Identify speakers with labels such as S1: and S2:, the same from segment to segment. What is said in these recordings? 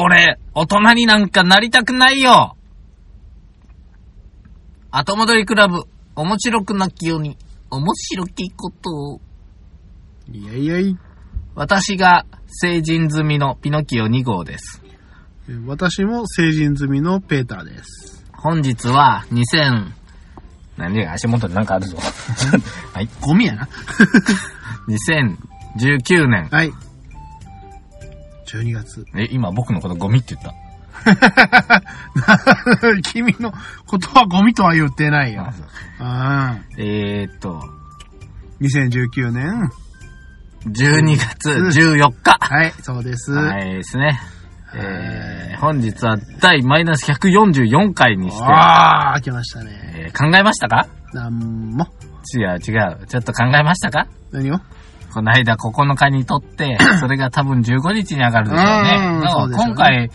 S1: 俺、大人になんかなりたくないよ後戻りクラブ、面白くなきように、面白きことを。
S2: いやいやい。
S1: 私が成人済みのピノキオ2号です。
S2: え私も成人済みのペーターです。
S1: 本日は2000、何で足元になんかあるぞ。はい。
S2: ゴミやな。
S1: 2019年。
S2: はい。12月。
S1: え、今僕のことゴミって言った？
S2: 君のことはゴミとは言ってないよ。あ
S1: えーっと、
S2: 2019年。
S1: 12月14日。
S2: はい、そうです。
S1: はいですね。えー、本日は第マイナス144回にして、
S2: ああ、来ましたね。
S1: えー考えましたか？
S2: なんも。
S1: 違う違う。ちょっと考えましたか？
S2: 何を？
S1: この間9日にとって、それが多分15日に上がるでしょうね。今回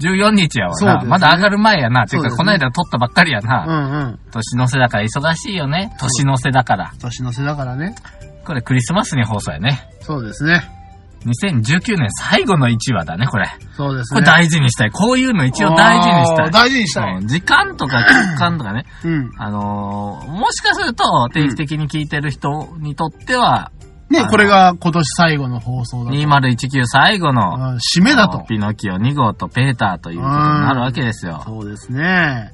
S1: 14日やわな。まだ上がる前やな。てか、
S2: そうですね
S1: この間撮ったばっかりや
S2: う
S1: な。
S2: んうん。
S1: 年の瀬だから忙しいよね。年の瀬だから。
S2: 年の瀬だからね。
S1: これクリスマスに放送やね。
S2: そうですね。
S1: 2019年最後の1話だね、これ。
S2: そうですね。
S1: これ大事にしたい。こういうの一応大事にしたい。
S2: 大事にしたい。
S1: うん時間とか空間とかね。
S2: うん。
S1: あのーもしかすると定期的に聞いてる人にとっては、あ
S2: ね、
S1: の
S2: これが今年最後の放送だと。
S1: 2019最後の、
S2: うん締めだと。
S1: ピノキオ2号とペーターということになるわけですよ。
S2: そうですね。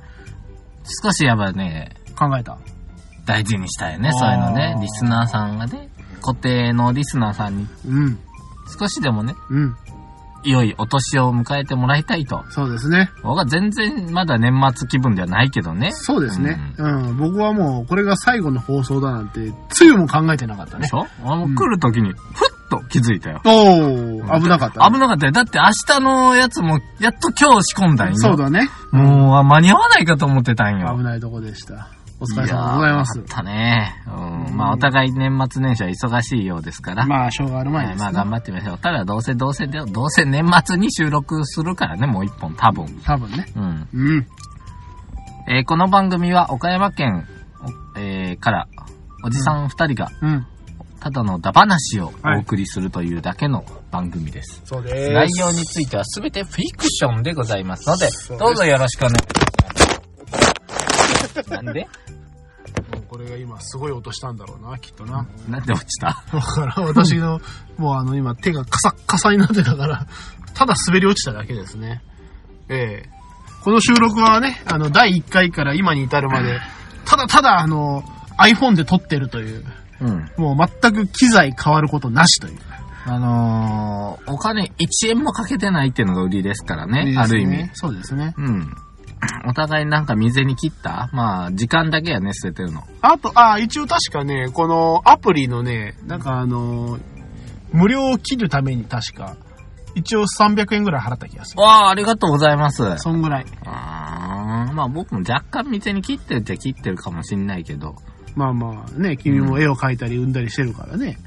S1: 少しやっぱね、
S2: 考えた。
S1: 大事にしたいよね、そういうのね。リスナーさんがね、固定のリスナーさんに
S2: うん。
S1: 少しでもね、
S2: うん。
S1: 良いお年を迎えてもらいたいと。
S2: そうですね。
S1: 僕は全然まだ年末気分ではないけどね。
S2: そうですね。うん。僕はもう、これが最後の放送だなんて、つゆも考えてなかったね
S1: でし。ょ？あの来る時に、ふっと気づいたよ。
S2: おー、危なかった、ね。
S1: 危なかったよ。だって明日のやつも、やっと今日仕込んだんよ。
S2: そうだね。
S1: もう、間に合わないかと思ってたんよ。
S2: 危ないとこでした。お疲れ様でございます。
S1: あったね。うん。まあ、お互い年末年始は忙しいようですから。
S2: まあ、しょうがある前
S1: はい
S2: ですね。
S1: まあ頑張ってみましょう。ただどうせどうせで、どうせ年末に収録するからね、もう一本多分。
S2: 多分ね。
S1: うん。
S2: うん。
S1: えーこの番組は岡山県、おえーから、おじさん二人が、
S2: うん。
S1: ただのダ話を
S2: はい
S1: お送りするというだけの番組です。
S2: そうで
S1: 内容についてはすべてフィクションでございますのでどうぞよろしくお願いします。なんで？
S2: これが今すごい音したんだろうな、きっとな。
S1: なんで落ちた？
S2: だから私の、もうあの今手がカサッカサになってたから、ただ滑り落ちただけですね。ええこの収録はね、あの第1回から今に至るまで、ただただあの iPhone で撮ってるという、
S1: うん。
S2: もう全く機材変わることなしという。
S1: あのー、お金1円もかけてないっていうのが売りですからね、ある意味。
S2: そうですね。
S1: うん。お互いなんか水に切った？まあ、時間だけやね、捨ててるの。
S2: あと、あ、一応確かね、このアプリのね、なんかあの、無料を切るために確か、一応300円ぐらい払った気がする。
S1: わあ、ありがとうございます。
S2: そんぐらい。
S1: あーまあ僕も若干水に切ってるっちゃ切ってるかもしんないけど、
S2: まあまあね、君も絵を描いたり産んだりしてるからね。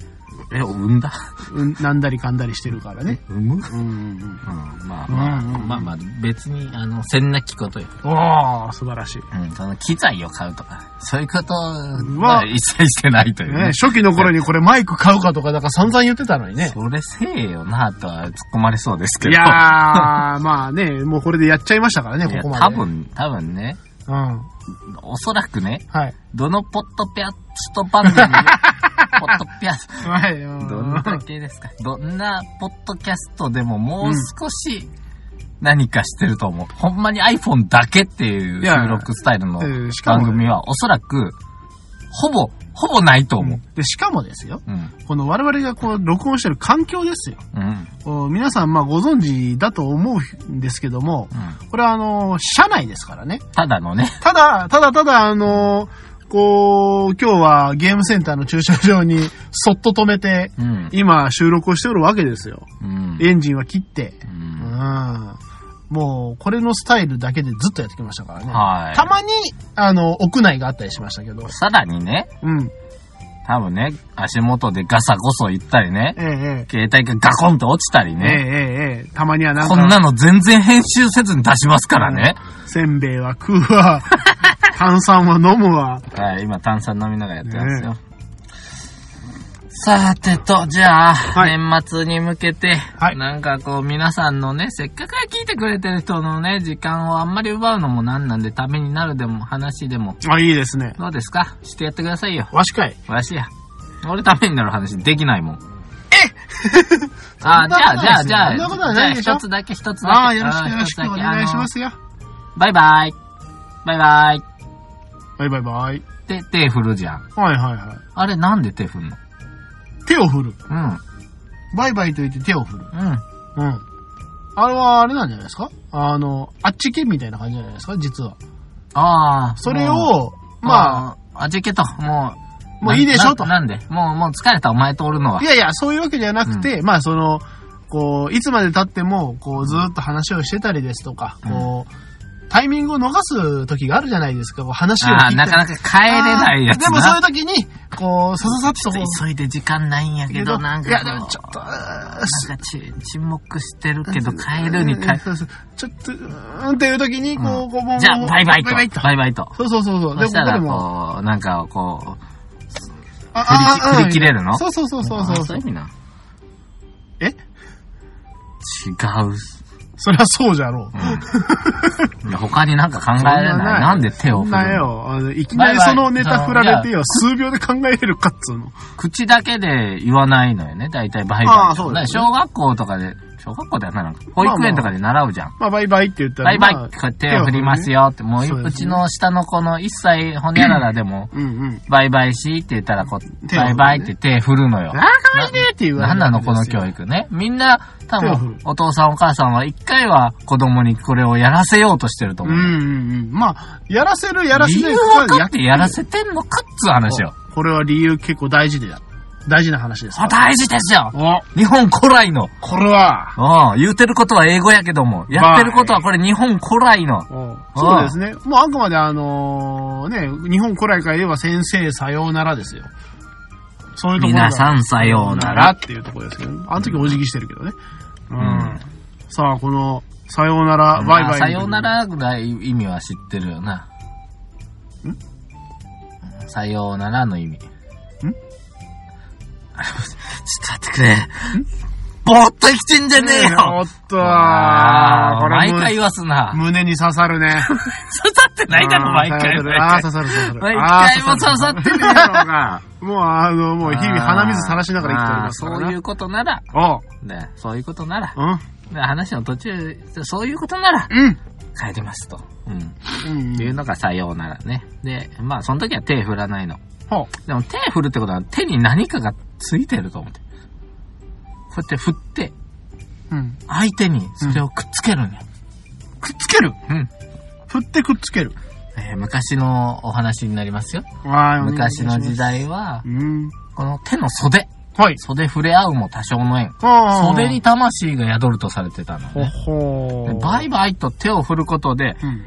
S1: え、産んだ？
S2: うん、なんだりかんだりしてるからね。
S1: 産む？
S2: うんうん
S1: うん、まあまあ、
S2: うんうんうん
S1: まあまあ、別に、あの、せんなきことよ。
S2: うん。おー、素晴らしい。
S1: うん、その機材を買うとか、そういうこと
S2: まあ
S1: は一切してないというね。
S2: ね、初期の頃にこれマイク買うかとか、だから散々言ってたのにね。
S1: それせえよなとは突っ込まれそうですけど。
S2: いやー、まあね、もうこれでやっちゃいましたからね、
S1: いや
S2: ここまで。
S1: 多。分、多分ね、
S2: うん。は
S1: おそらくね、
S2: い。
S1: どのポッドピャスト番組、ポッドピャス
S2: はい。うん
S1: どんな系ですか？どんなポッドキャストでももう少し何かしてると思う。ほんまに iPhone だけっていう収録スタイルの番組はおそらく、ほぼ、ほぼないと思う。
S2: で、しかもですよ。
S1: うん。
S2: この我々がこう、録音してる環境ですよ。
S1: うん。
S2: 皆さん、まあご存知だと思うんですけども、
S1: うん。
S2: これはあの、車内ですからね。
S1: ただのね、
S2: ただ、ただただあの、こう、今日はゲームセンターの駐車場にそっと止めて、
S1: うん。
S2: 今収録をしておるわけですよ。
S1: うん。
S2: エンジンは切って。
S1: う
S2: うんん。もう、これのスタイルだけでずっとやってきましたからね。
S1: はい。
S2: たまに、あの、屋内があったりしましたけど。
S1: さらにね、
S2: うん。
S1: 多分ね、足元でガサゴソ言ったりね、
S2: ええ、え
S1: 携帯がガコンと落ちたりね、
S2: ええ、ええ。たまにはなんか、
S1: こんなの全然編集せずに出しますからね。
S2: せんべいは食うわ、炭酸は飲むわ。
S1: はい、今炭酸飲みながらやってますよ。さてと、じゃあ、
S2: はい
S1: 年末に向けて、
S2: はい
S1: なんかこう皆さんのね、せっかく聞いてくれてる人のね、時間をあんまり奪うのもなんなんで、ためになるでも話でも、
S2: あ、いいですね。
S1: どうですか？してやってくださいよ。
S2: わしかい。
S1: わしや。俺ためになる話できないもん。あ、じゃあ、じゃあ、じゃあ、
S2: そんなことは
S1: じゃあ
S2: ないでしょ
S1: 一つだけ一つだけ。
S2: ああ、よろしく
S1: あ
S2: よろしくお願いしますよ。
S1: バイバイ。バイバイ。
S2: バイバイバイ。
S1: で、手振るじゃん。
S2: はいはいは
S1: あれなんで手振んの？
S2: い。手を振る。
S1: うん。
S2: バイバイと言って手を振る。
S1: うん。
S2: うん。あれはあれなんじゃないですか？あの、あっち系みたいな感じじゃないですか？実は。
S1: ああ。
S2: それ
S1: も
S2: を、ま
S1: あ、あ、じゃけと、もう。
S2: あ、もういいでしょ？と。
S1: ななんで？もう、もう疲れたお前とおるのは。
S2: いやいや、そういうわけじゃなくて、まあその、こう、いつまで経っても、こう、ずーっと話をしてたりですとか、こう、タイミングを逃す時があるじゃないですか、こう話を聞い
S1: なかなか帰れないやつ
S2: でもそういう時に、こう、さささっとこう、
S1: 急いで時間ないんやけど、なんか。
S2: いや、でもちょっと、
S1: なんかち沈黙してるけど、帰るに帰
S2: そうそうちょっと、うーんっていう時に、こう、こう、もう
S1: じゃあ、バイバイと。
S2: バイバイと。
S1: バイバイと。
S2: そうそうそうそう。
S1: そしたら、
S2: こ
S1: う、なんか、こう、
S2: あ
S1: 振り切れるの？
S2: そうそうそうそうそう
S1: あそういう意味な。
S2: え？
S1: 違う。
S2: そりゃそうじゃろう。
S1: いや他になんか考えられない。なんで手を振るの？
S2: よ。あのいきなりそのネタ振られてよ。数秒で考えれるかっつうの。
S1: 口だけで言わないのよね。だいたいバイ
S2: あ
S1: バイと。
S2: あそうですね
S1: 小学校とかで、小学校ではないのか。保育園とかで習うじゃん。
S2: まあ、バイバイって言ったら。
S1: バイバイ
S2: まあ
S1: って手を振ります。よって。もう、
S2: そう
S1: ちの下の子の一歳ほにゃららでも、
S2: うんうん。
S1: バイバイしって言ったら、こう、バイバイって手振るのよ
S2: あ。あ、かわいいねって言われる
S1: なんなのこの教育ね。みんな、多分、お父さんお母さんは一回は子供にこれをやらせようとしてると思う。
S2: うんうんうん。まあ、やらせるやらせない
S1: 理由分かってやらせてんのかっつう話よ。
S2: これは理由結構大事でだ。大事な話です。
S1: あ、大事ですよ
S2: お、
S1: 日本古来の。
S2: これは、
S1: うん、言うてることは英語やけども、やってることはこれ日本古来の。
S2: そうですね。もうあくまであのね、日本古来から言えば先生さようならですよ。そういうところが
S1: 皆さんさような
S2: な
S1: ら
S2: らっていうところですけどね。あの時お辞儀してるけどね。うん。
S1: ん
S2: さあ、この、さようなら、バイバイ。
S1: まあさような。らぐらい意味は知ってるよな。ん？さようならの意味。んちょっと待ってくれ。ぼーっと生きてんじゃねえよ
S2: おっと
S1: あー
S2: これ
S1: 毎回言わすな。
S2: 胸に刺さるね。
S1: 刺さってないだろ、毎回。毎
S2: ああ、
S1: 回
S2: 刺さる刺さる。
S1: 毎回も刺さってるやろが。
S2: もう、あの、もう日々鼻水垂らしながら生きております
S1: そういうことなら、
S2: おう。
S1: ね、そういうことなら、
S2: うん。
S1: ね話の途中、そういうことなら、
S2: うん。
S1: 帰りますと。うん。
S2: うん
S1: っていうのがさようならね。で、まあ、その時は手振らないの。
S2: ほ
S1: でも手振るってことは手に何かがついてると思って。こうやって振って、
S2: う。うん。
S1: 相手にそれをくっつけるんよ。
S2: くっつける？
S1: うん。
S2: 振ってくっつける。
S1: えー昔のお話になりますよ。
S2: あ
S1: 昔の時。代は
S2: う、ん。
S1: この手の袖。
S2: はい。
S1: 袖触れ合うも多少の縁。袖に。魂が宿るとされてたの
S2: ほ
S1: ね。
S2: ほー。
S1: でバイバイと手を振ることで、
S2: うん。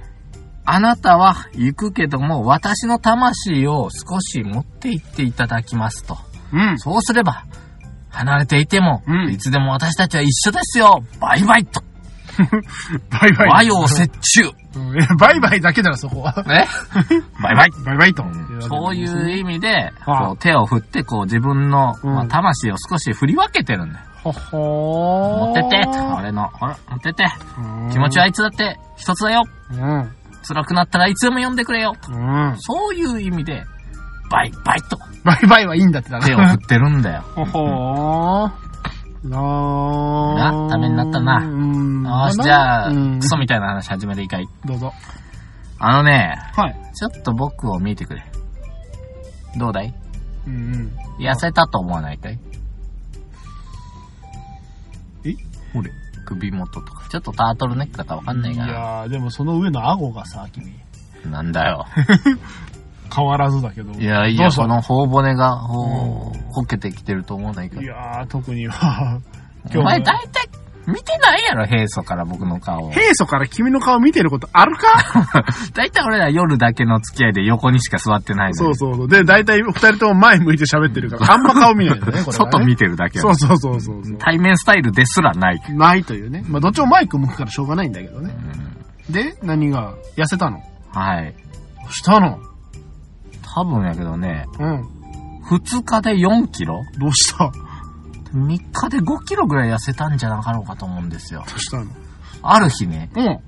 S1: あなたは行くけども、私の魂を少し持って行っていただきますと。
S2: うん。
S1: そうすれば、離れていても、
S2: うん
S1: いつでも私たちは一緒ですよバイバイと
S2: バイバイ。
S1: 和洋折衷
S2: バイバイだけだろ、そこは。
S1: ね バイバイ
S2: バイバイと。
S1: そういう意味で、
S2: はあ
S1: こう手を振って、こう自分の、
S2: うん
S1: まあ、魂を少し振り分けてるんだよ。
S2: ほほー。
S1: 持ってって俺の、ほら、持ってって気持ちはいつだって一つだよ
S2: うん。
S1: 辛くなったらいつでも呼んでくれよ
S2: うん。
S1: そういう意味で、バイバイと
S2: バイバイはいいんだってだね。
S1: 手を振ってるんだよ。
S2: ほほー。なー
S1: なためになったな
S2: うん。
S1: よし、じゃあ、
S2: うん
S1: クソみたいな話始めていいかい
S2: どうぞ。
S1: あのね、
S2: はい。
S1: ちょっと僕を見てくれ。どうだい？
S2: うんうん。
S1: 痩せたと思わないかい？
S2: え？
S1: ほれ。首元とか。ちょっとタートルネックだかわかんない
S2: い
S1: が。
S2: やー、でもその上の顎がさ、君。
S1: なんだよ。
S2: 変わらずだけど。
S1: いやいや、
S2: どうした？
S1: この頬骨が、ほう、こけてきてると思わないか
S2: いやー、特には。
S1: お前大体、見てないやろ、平素から僕の顔。
S2: 平素から君の顔見てることあるか
S1: 大体俺ら夜だけの付き合いで横にしか座ってないの
S2: そう
S1: に。
S2: そうそう。で、大体二人とも前向いて喋ってるから、あんま顔見ないんだね、これはね。
S1: 外見てるだけ
S2: そうそうそうそうそう。
S1: 対面スタイルですらない。
S2: ないというね。まあ、どっちもマイク向くからしょうがないんだけどね。で、何が痩せたの
S1: はい。
S2: したの
S1: 多分やけどね、
S2: うん。
S1: 2日で4キロ？
S2: どうした
S1: ?3 日で5キロぐらい痩せたんじゃなかろうかと思うんですよ。
S2: どうしたの？
S1: ある日ね、
S2: うん。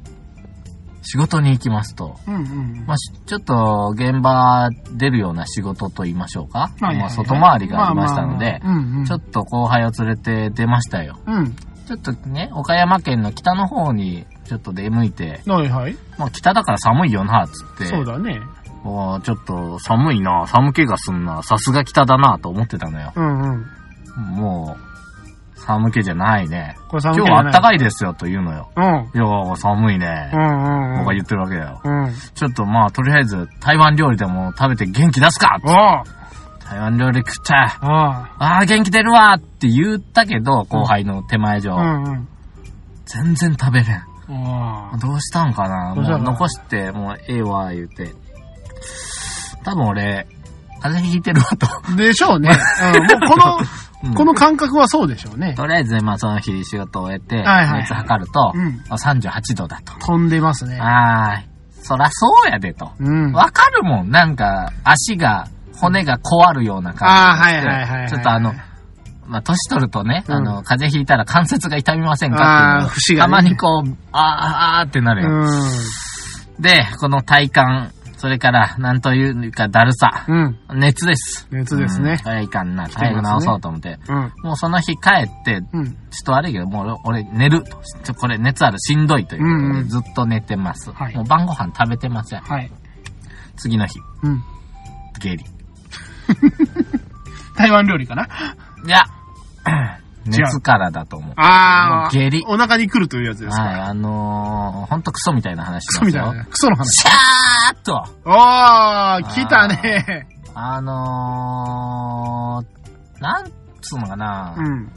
S1: 仕事に行きますと、
S2: うんうん。
S1: まあ、しちょっと現場出るような仕事と言いましょうか。
S2: はいはいはい
S1: まあ、外回りがありましたので、
S2: まあまあまあうんうん。
S1: ちょっと後輩を連れて出ましたよ。
S2: うん。
S1: ちょっとね、岡山県の北の方にちょっと出向いて、
S2: はいはい。
S1: まあ北だから寒いよな、つって。
S2: そうだね。
S1: もうちょっと寒いな、寒気がすんな、さすが北だな、と思ってたのよ。
S2: うんうん。
S1: もう、寒気じゃないね。
S2: これ寒
S1: 今日はあったか
S2: い。
S1: いですよ、と言うのよ。
S2: うん。
S1: いや、寒いね
S2: う。んうんうん。
S1: 僕が言ってるわけだよ。
S2: うん。
S1: ちょっとまあ、とりあえず、台湾料理でも食べて元気出すか台湾料理食った。
S2: あ
S1: ああ、元気出るわって言ったけど、後輩の手前上。
S2: うんうん。
S1: 全然食べれん。どうしたんかなもう
S2: どうしたの？
S1: 残して、もうええわ、言うて。多分俺、風邪ひいてるわと。
S2: でしょうね。うん。もうこの、
S1: うん
S2: この感覚はそうでしょうね。
S1: とりあえずね、まあその日仕事を終えて、
S2: はいはいはい
S1: 熱測ると、
S2: うん
S1: あ38度だと。
S2: 飛んでますね。
S1: あーい。そらそうやでと。
S2: うん。
S1: わかるもん。なんか、足が、骨が壊るような感じ
S2: ああ、
S1: がして。
S2: はいはいはいはい。
S1: ちょっとあの、まあ、年取るとね、
S2: うん
S1: あの、風邪ひいたら関節が痛みませんかっていう
S2: 節がね
S1: たまにこう、あーあーあーってなるよ。
S2: うん。
S1: で、この体感、それから、なんというか、だるさ。
S2: うん。
S1: 熱です。
S2: 熱ですね
S1: うんこれいかんな。早く直そうと思って。
S2: うん。
S1: もうその日帰って、
S2: うん。
S1: ちょっと悪いけど、もう俺俺寝ると。ちょこれ熱あるしんどいということで、
S2: うんうん
S1: ずっと寝てます。
S2: はい
S1: もう晩ご飯食べてません。
S2: はい。
S1: 次の日、
S2: うん。
S1: 下痢。
S2: 台湾料理かな？い
S1: や、熱からだと思う。
S2: ああ。
S1: 下痢
S2: お腹に来るというやつですか。
S1: はい、あのー、ほんとクソみたいな話し
S2: クソ。みたいな。クソの話。
S1: シャーっと
S2: おー、来たね。
S1: あのー、なんつうのかな、
S2: うん。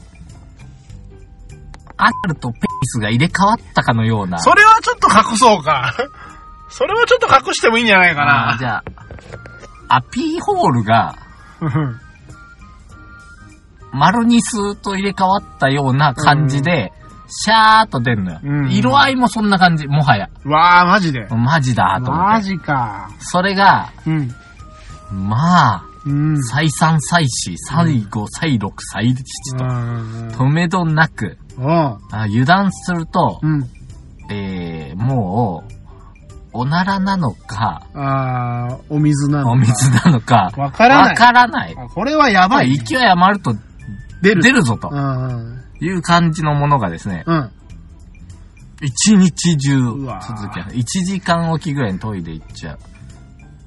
S1: アルとペースが入れ替わったかのような。
S2: それはちょっと隠そうか。それはちょっと隠してもいいんじゃないかな。
S1: じゃあ、アピーホールが、
S2: うん
S1: マルニスと入れ替わったような感じで、シャーっと出んのよ、
S2: うん
S1: 色合いもそんな感じ、もはや。
S2: うわー、マジで。
S1: マジだと思って。
S2: マジか。
S1: それが、
S2: うん。
S1: まあ、
S2: うん。
S1: 再三再四、最後、再六、再七と、
S2: うん。
S1: 止めどなく、あ油断すると、
S2: うん。
S1: えー、もう、おならなのか、
S2: あー、お水なのか。
S1: お水なのか、
S2: わからない
S1: わからない。
S2: あこれはやばい、ね。
S1: 勢い余ると
S2: 出る。
S1: 出るぞと
S2: うん。
S1: いう感じのものがですね、
S2: うん。
S1: 一日中続きます。一時間おきぐらいにトイレ行っちゃう。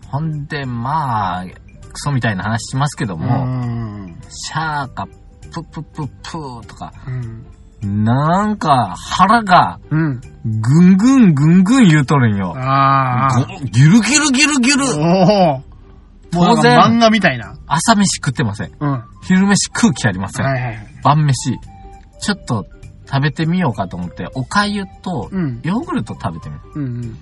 S1: ほんで、まあ、クソみたいな話しますけども、
S2: うん。
S1: シャーか、ププププーとか、
S2: うん。
S1: なんか腹が
S2: うん。
S1: ぐんぐんぐんぐん言うとるんよ。
S2: あー。
S1: ごギュルギュルギュルギュル当然
S2: 漫画みたいな。
S1: 朝飯食ってません。
S2: うん。は
S1: 昼飯空気ありません。
S2: いはいはい。
S1: 晩飯。ちょっと食べてみようかと思って、お粥と
S2: うん。
S1: ヨーグルト食べてみる。
S2: うんうん。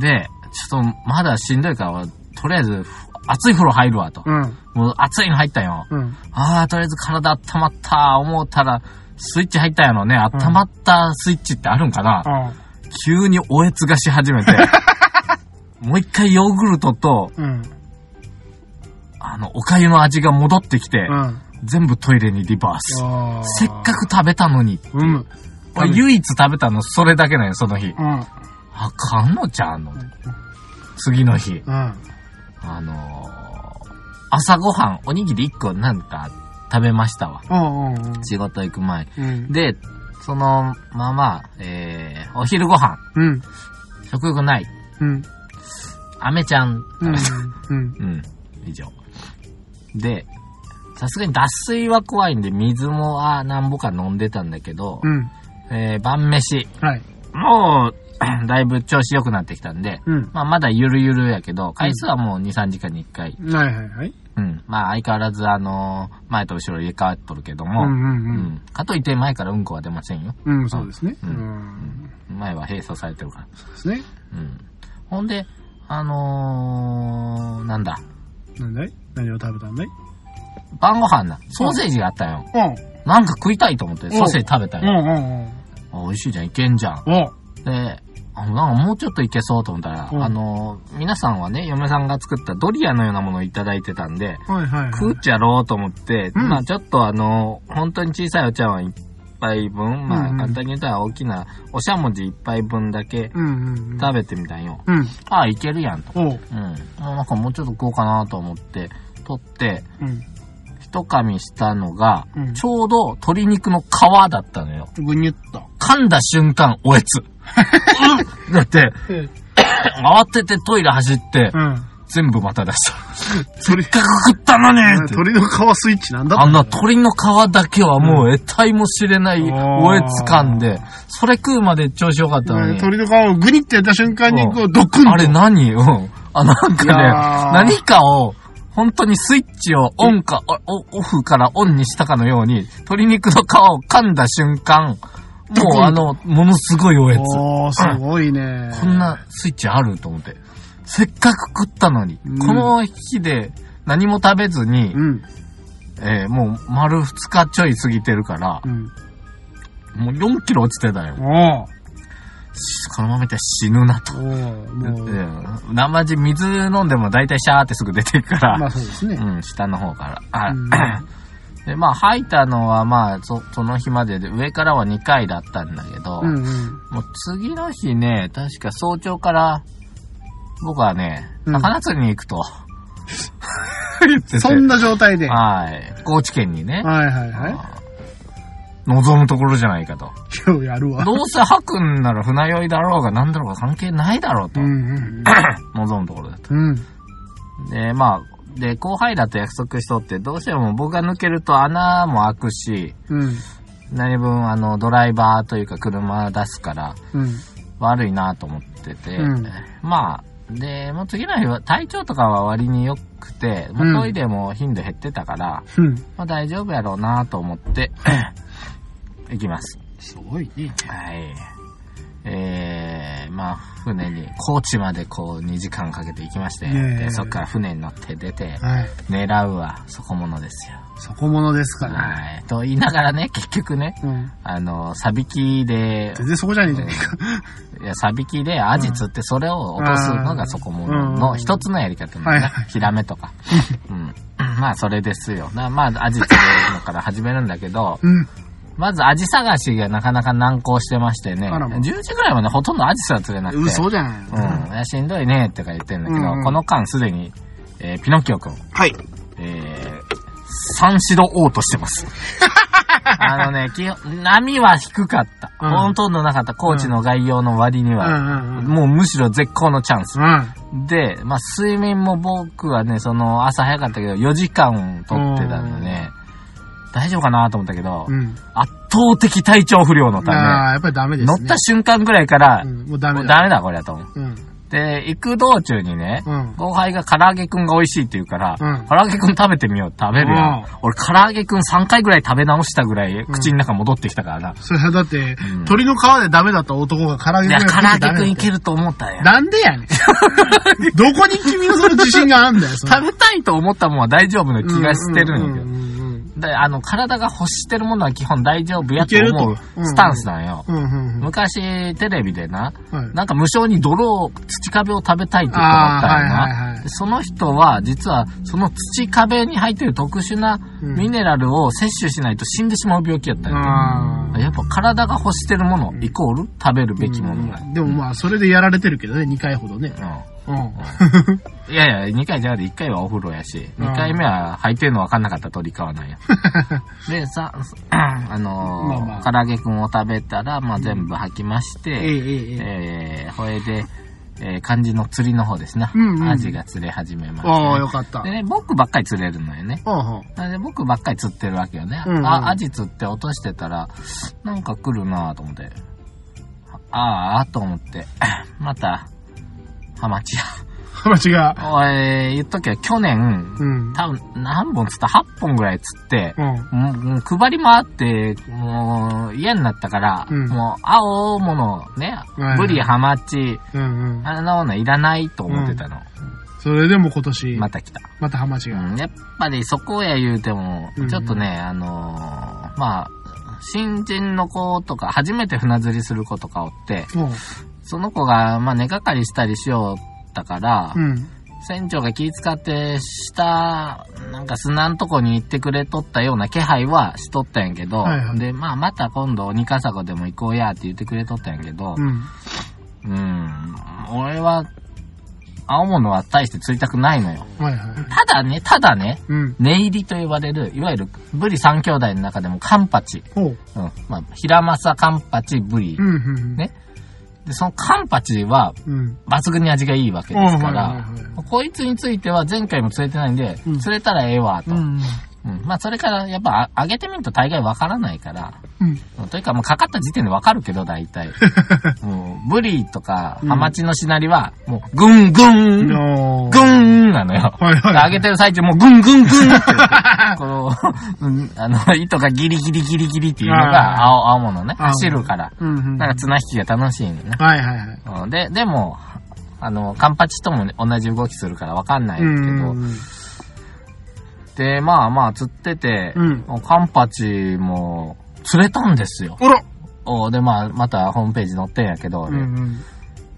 S1: で、ちょっとまだしんどいから、とりあえず熱い風呂入るわと。
S2: うん。
S1: もう熱いの入ったんよ。
S2: うん。
S1: あー、とりあえず体温まった、思ったら、スイッチ入ったんやろね。温まったスイッチってあるんかな、
S2: あ
S1: 急におえつがし始めて、もう一回ヨーグルトと、
S2: うん。
S1: あの、お粥の味が戻ってきて、
S2: うん。
S1: 全部トイレにリバース。
S2: あー
S1: せっかく食べたのに。
S2: うん。
S1: 俺唯一食べたのそれだけなんよ、その日。
S2: うん。
S1: あかんのちゃうの。次の日。
S2: うん。
S1: あのー朝ごはん、おにぎり1個なんか食べましたわ。
S2: うんうんうん。
S1: 仕事行く前に。
S2: うん。
S1: で、そのまま、えー、お昼ご飯、
S2: うん。
S1: 食欲ない。
S2: うん。
S1: アメちゃん
S2: うん。うん。
S1: うん、以上。で、さすがに脱水は怖いんで、水も、あーなんぼか飲んでたんだけど、
S2: うん。
S1: えー、晩飯。
S2: はい。
S1: もう、だいぶ調子良くなってきたんで、
S2: うん。
S1: まあまだゆるゆるやけど、回数はもう2、3時間に1回。
S2: はいはいはい。
S1: うん。まあ相変わらずあのー前と後ろ入れ替わっとるけども、
S2: うんうん
S1: うんかといって前からうんこは出ませんよ。
S2: うん。うん、そうですね。
S1: う
S2: うんん。
S1: 前は閉鎖されてるから。
S2: そうですね。
S1: うん。ほんで、あのー、なんだ？
S2: なんだい？何を食べたんだい？
S1: 晩ご飯な。ソーセージがあったよ。
S2: うん。
S1: なんか食いたいと思って、ソーセージ食べた
S2: うん
S1: よ。
S2: うんうん。
S1: あ美味しいじゃん、いけんじゃん。
S2: お
S1: で、あのなんかもうちょっといけそうと思ったら、
S2: うん
S1: あの、皆さんはね、嫁さんが作ったドリアのようなものをいただいてたんで、
S2: はいはいはい。
S1: 食っちゃろうと思って、
S2: うん
S1: まあちょっとあの、本当に小さいお茶碗一杯分、まあ
S2: うんうん
S1: 簡単に言ったら大きなおしゃもじ一杯分だけ
S2: うんうんうん。
S1: 食べてみたんよ。
S2: うん。
S1: ああ、いけるやんと。
S2: おう。
S1: うん。あなんかもうちょっと食おうかなと思って、取って、
S2: うん。
S1: 一噛みしたのが、
S2: うん
S1: ちょうど鶏肉の皮だったのよ。
S2: ぐにゅっと。
S1: 噛んだ瞬間、おえつ。うんだって、慌ててトイレ走って、
S2: うん。
S1: 全部また出した。せっかく食ったのにって。
S2: 鳥の皮スイッチなんだ
S1: あんな鳥の皮だけはもう得体も知れない
S2: うん
S1: おえつ噛んで、それ食うまで調子良かったのに。
S2: 鳥の皮をグニってやった瞬間に、こう、ドックンと
S1: あれ何？うん。あ、なんかね、何かを、本当にスイッチをオンか、オフからオンにしたかのように、鶏肉の皮を噛んだ瞬間、もうあの、ものすごいおえつ。
S2: おー、すごいね。
S1: こんなスイッチある？と思って。せっかく食ったのに、
S2: うん
S1: この日で何も食べずに、
S2: うん。
S1: えーもう丸2日ちょい過ぎてるから
S2: う、ん。
S1: もう4キロ落ちてたよ。
S2: おー。
S1: このままいったら死ぬなと。
S2: おー、もう。
S1: うん生地水飲んでも大体シャーってすぐ出ていくから、
S2: まあそうですね。
S1: うん、下の方から。あ
S2: うん
S1: で、まあ吐いたのはまあそ、その日までで上からは2回だったんだけど、
S2: うんうん。
S1: もう次の日ね、確か早朝から、僕はね、
S2: うん
S1: 魚釣りに行くと、言ってて
S2: そんな状態で。は
S1: はい。高知県にね
S2: い、はいはい。
S1: 望むところじゃないかと。
S2: 今日やるわ。
S1: どうせ吐くんなら船酔いだろうが何だろうが関係ないだろうと
S2: う、ん
S1: 望むところだと。
S2: うん。うん。
S1: で、まあ、で、後輩だと約束しとって、どうしても僕が抜けると穴も開くし、
S2: うん。
S1: 何分あの、ドライバーというか車出すから、
S2: うん。
S1: 悪いなと思ってて、
S2: うん
S1: まあ、で、もう次の日は体調とかは割に良くて、もうトイレも頻度減ってたから、
S2: うん。
S1: まあ大丈夫やろうなと思って、行きます。
S2: すごいね。
S1: はい。えー、まあ、船に、高知までこう2時間かけて行きまして、でそっから船に乗って出て、
S2: はい。
S1: 狙うはそこものですよ。
S2: そこものですから。
S1: はい。と言いながらね、結局ね、
S2: うん。
S1: あの、サビキで、
S2: 全然そこじゃねえじゃねえか。
S1: いや、サビキでアジ釣ってそれを落とすのがそこもの一つのやり方なんだね
S2: はいはい。
S1: ヒラメとか。うん。まあ、それですよ。なまあ、アジ釣るのから始めるんだけど、
S2: うん。
S1: まずアジ探しがなかなか難航してましてね、
S2: あらま
S1: 10時ぐらいまでほとんどアジすら釣れなくて、
S2: 嘘じゃない。
S1: うん。いや、しんどいねってか言ってるんだけど、
S2: うんうん
S1: この間すでに、えーピノキオくん、
S2: はい。
S1: えー、三四度オーとしてます。あのね、基本、波は低かった。
S2: うん
S1: ほとんどなかった。高知の概要の割に
S2: うん
S1: は、
S2: うんうん。
S1: もうむしろ絶好のチャンス。
S2: うん。
S1: で、まあ、睡眠も僕はね、その、朝早かったけど、4時間取ってたんでね、大丈夫かなと思ったけど、
S2: うん。
S1: 圧倒的体調不良のた
S2: ああ、やっぱりダメで
S1: め、乗
S2: すね。
S1: った瞬間ぐらいから、
S2: うん、もうダメだ。
S1: メだこれだと思う。
S2: うん。
S1: で、行く道中にね、
S2: うん。
S1: 後輩が唐揚げくんが美味しいって言うから、
S2: うん
S1: 唐揚げくん食べてみよう。食べるやん
S2: うん。
S1: 俺唐揚げくん3回ぐらい食べ直したぐらい、口の中戻ってきたからな。
S2: それはだって、
S1: うん
S2: 鳥の皮でダメだった男が唐揚げ
S1: いや、唐揚げくんい
S2: る。
S1: けると思ったんや。
S2: なんでやねん。どこに君のその自信があんだよ、
S1: 食べたいと思ったもんは大丈夫な気がしてるんやけど。
S2: ううんうん
S1: で、あの、体が欲してるものは基本大丈夫やと思うスタンスなんよ。
S2: うんうんうん。
S1: 昔、テレビでな、
S2: はい。
S1: なんか無償に泥を、土壁を食べたいって言ったのがあったんやな。
S2: はいはい
S1: その人は、実は、その土壁に入ってる特殊な
S2: うん。
S1: ミネラルを摂取しないと死んでしまう病気やったんや
S2: あ
S1: やっぱ体が欲してるもの、イコール食べるべきものが。
S2: ーでもまあ、それでやられてるけどね、2回ほどね。
S1: うん
S2: うん。
S1: いやいや、2回じゃなくて1回はお風呂やし、2回目は履いてるの分かんなかった鳥川なんや。で、さ、あ
S2: まあまあ
S1: 唐揚げくんを食べたら、まあ全部吐きまして、
S2: ええええええ。
S1: えー、ほえで、えー、漢字の釣りの方ですな。
S2: うんうん
S1: アジが釣れ始めま
S2: ああ、よかった。
S1: でね、僕ばっかり釣れるのよね。
S2: うんうん
S1: なので僕ばっかり釣ってるわけよね。
S2: うんうん
S1: あ、アジ釣って落としてたら、なんか来るなと思って。ああ、と思って、また、ハマチや。
S2: 話が。
S1: おい、言っときゃ、去年、
S2: うん。
S1: 多分何本釣った ?8 本ぐらい釣って、
S2: うん。
S1: もう配り回って、もう嫌になったから、
S2: うん
S1: もう青物ね
S2: はい、
S1: ブリ、ハマチ、
S2: うんうん。
S1: あんなものいらないと思ってたの。
S2: それでも今年、
S1: また来た。
S2: またハマチが。
S1: うん、やっぱりそこや言うても
S2: うん、
S1: ちょっとね、あのーまあ、新人の子とか、初めて船釣りする子とかおって、
S2: うん。
S1: その子が、まあ、根がかりしたりしよったから、
S2: うん。
S1: 船長が気遣って、下、なんか砂んとこに行ってくれとったような気配はしとったんやけど、
S2: はいはい
S1: で、まあ、また今度、鬼笠子でも行こうやって言ってくれとったんやけど、
S2: うん。
S1: うん、俺は、青物は大して釣りたくないのよ。
S2: はいはい。
S1: ただね、ただね、
S2: うん。
S1: 寝入りと呼ばれる、いわゆる、ブリ三兄弟の中でもカンパチ。
S2: ほう。
S1: うん。まあ、ヒラマサ、カンパチ、ブリ。
S2: うん、うん。
S1: ねで、そのカンパチは、
S2: うん。
S1: 抜群に味がいいわけですからこいつについては前回も釣れてないんで、
S2: うん
S1: 釣れたらええわ、と。
S2: うん。
S1: うん。まあ、それから、やっぱ、あ揚げてみると大概わからないから、
S2: うん。
S1: うんというか、もうかかった時点でわかるけど、大体。も う、ブリとか、
S2: うん
S1: ハマチのしなりは、もう、ぐんぐん、
S2: の
S1: ぐんなのよ。
S2: はいはい
S1: げてる最中もうぐんぐんぐんって、この、うんあの、糸がギリギリギリギリっていうのが青、青物ね。走るから。
S2: うんうん。
S1: なんか綱引きが楽しいのね。
S2: はいはいはい。
S1: うんで、でも、あの、カンパチともね同じ動きするからわかんないけど、
S2: うん。
S1: で、まあまあ釣ってて、
S2: うん
S1: カンパチも釣れたんですよ。おで、まあ、またホームページ載ってんやけど、
S2: うんうん。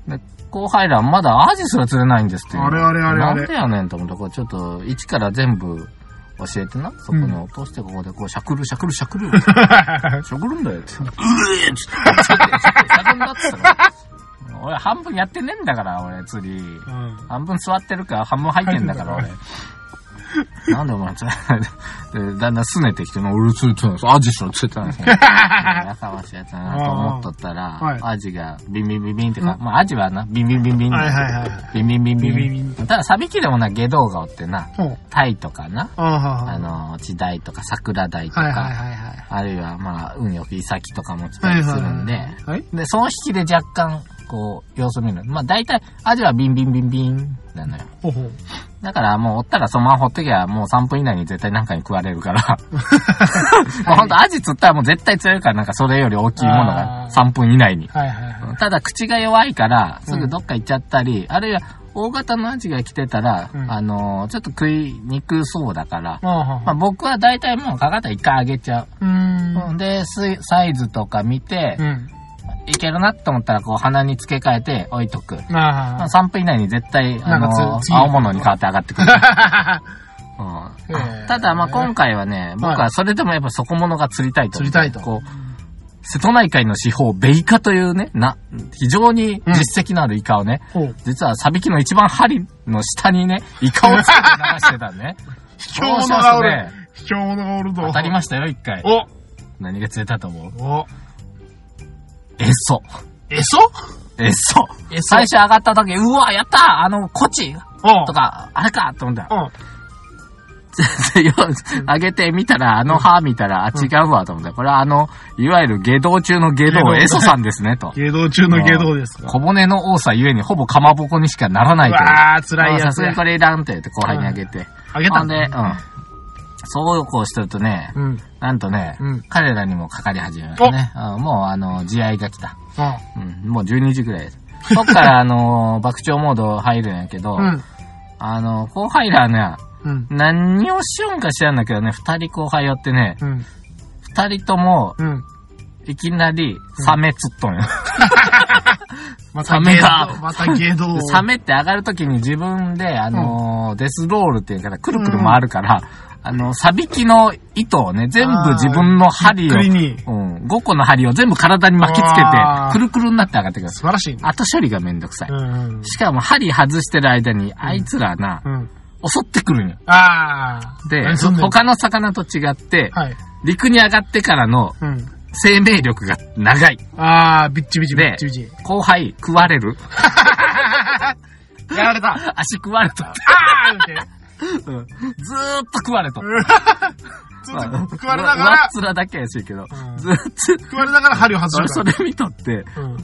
S1: で後輩らまだアジすら釣れないんですっていうの
S2: あれあれあれあれ
S1: なんでやねんと思って、これちょっと一から全部教えてな。そこに落としてここでこう、しゃくるしゃくるしゃくる。しゃくるんだよって。うえっつって。しゃくるしゃくるなってたから。俺半分やってねえんだから、俺釣り。
S2: うん。
S1: 半分座ってるから半分入ってんだから、俺。なんでお前釣れないで、だんだん拗ねてきて、もう俺釣れてないです。アジしろ釣れてないですね。やかましいやつだなと思っとったら、
S2: はい
S1: アジがビンビンビンビンってか、まあアジはな、ビンビンビンビン。
S2: はいはいはい。
S1: ビンビンビンビン。
S2: ビンビンビ
S1: ただ、サビキでもな、下道がおってな。タイとかな、あの、地代とか桜鯛とか、
S2: はいはいはいはい。
S1: あるいは、まあ、運よくイサキとかも来たりするんで、
S2: はい
S1: で、その引きで若干、こう、様子見る。まあ、大体、アジはビンビンビンビンなのよ。
S2: ほうほう。
S1: だからもう、おったらそのままほっときゃ、もう3分以内に絶対何かに食われるから。もうほんと、アジ釣ったらもう絶対釣れるから、なんかそれより大きいものが
S2: あー
S1: 3分以内に。
S2: はいはいはい。
S1: ただ、口が弱いから、すぐどっか行っちゃったり、あるいは、大型のアジが来てたら、
S2: うん
S1: あのーちょっと食いにくそうだから、
S2: ああ、は
S1: まあ、僕は大体もうかかったら一回あげちゃう。
S2: うーん。
S1: うんで、サイズとか見て、
S2: うん。
S1: いけるなと思ったら、こう、鼻に付け替えて置いとく。あ、3分以内に絶対、あの青物に変わって上がってくる。
S2: あ。
S1: うんただ、まあ、今回はね、僕はそれでもやっぱ底物が釣りたいと。
S2: 釣りたいと
S1: こう、瀬戸内海の司法、ベイカというね、な、非常に実績のあるイカをね、
S2: ほう。
S1: 実はサビキの一番針の下にね、イカをつけて流してたね。
S2: 卑怯者がおる。卑怯者がおると。
S1: 当たりましたよ、一回。
S2: お
S1: 何が釣れたと思う？
S2: お
S1: エソ。
S2: えそ
S1: エソ。
S2: エソ？
S1: 最初上がった時、うわ、やったーあの、コチ
S2: お
S1: とか、あれかと思ったら、上げてみたら、あの歯見たら、あ、違うわと思った。これはあの、いわゆる下道中の下道、エソさんですね、と。
S2: 芸道中の芸道ですか。
S1: 小骨の多さゆえにほぼかまぼこにしかならないという。
S2: わー、辛いやつや
S1: さすがに。これいらんって言って後輩にあげて。
S2: あげたん
S1: で、うん。そうこうしてるとね、
S2: うん。
S1: なんとね、
S2: うん
S1: 彼らにもかかり始めましたね。うんもうあの、慈愛が来た。
S2: あ
S1: うん、もう12時ぐらいです。そっからあの、爆笑モード入るんやけど、
S2: うん。
S1: あの、後輩らね、
S2: うん。
S1: 何をしよんか知らんだけどね、二人後輩寄ってね、
S2: うん。
S1: 二人とも、
S2: うん。
S1: いきなり、サメ釣っとんよ。
S2: ま
S1: サメが
S2: また芸道。
S1: サメ って上がるときに自分で、あのーデスロールっていうから、くるくる回るから、あの、サビキの糸をね、全部自分の針を、うん、5個の針を全部体に巻きつけてくるくるになって上がってくる。
S2: 素晴らしいね。
S1: 後処理がめんどくさい。
S2: うん。
S1: しかも針外してる間に、あいつらな、
S2: うん。
S1: 襲ってくるんよ。
S2: あー。
S1: で他の魚と違って、
S2: はい。
S1: 陸に上がってからの
S2: うん。
S1: 生命力が長い。
S2: あー、ビッチビチビ
S1: で
S2: ッチビチ。
S1: 後輩、食われる
S2: やられた。
S1: 足食われと。
S2: あーって。
S1: うんずーっと食われと。
S2: ずっと食われなが
S1: 上っ
S2: ら、
S1: 面だけやしいけど、
S2: うん
S1: ずーっと、
S2: 食われながら針を外
S1: 俺そ
S2: すから。
S1: れ見とって、
S2: うん。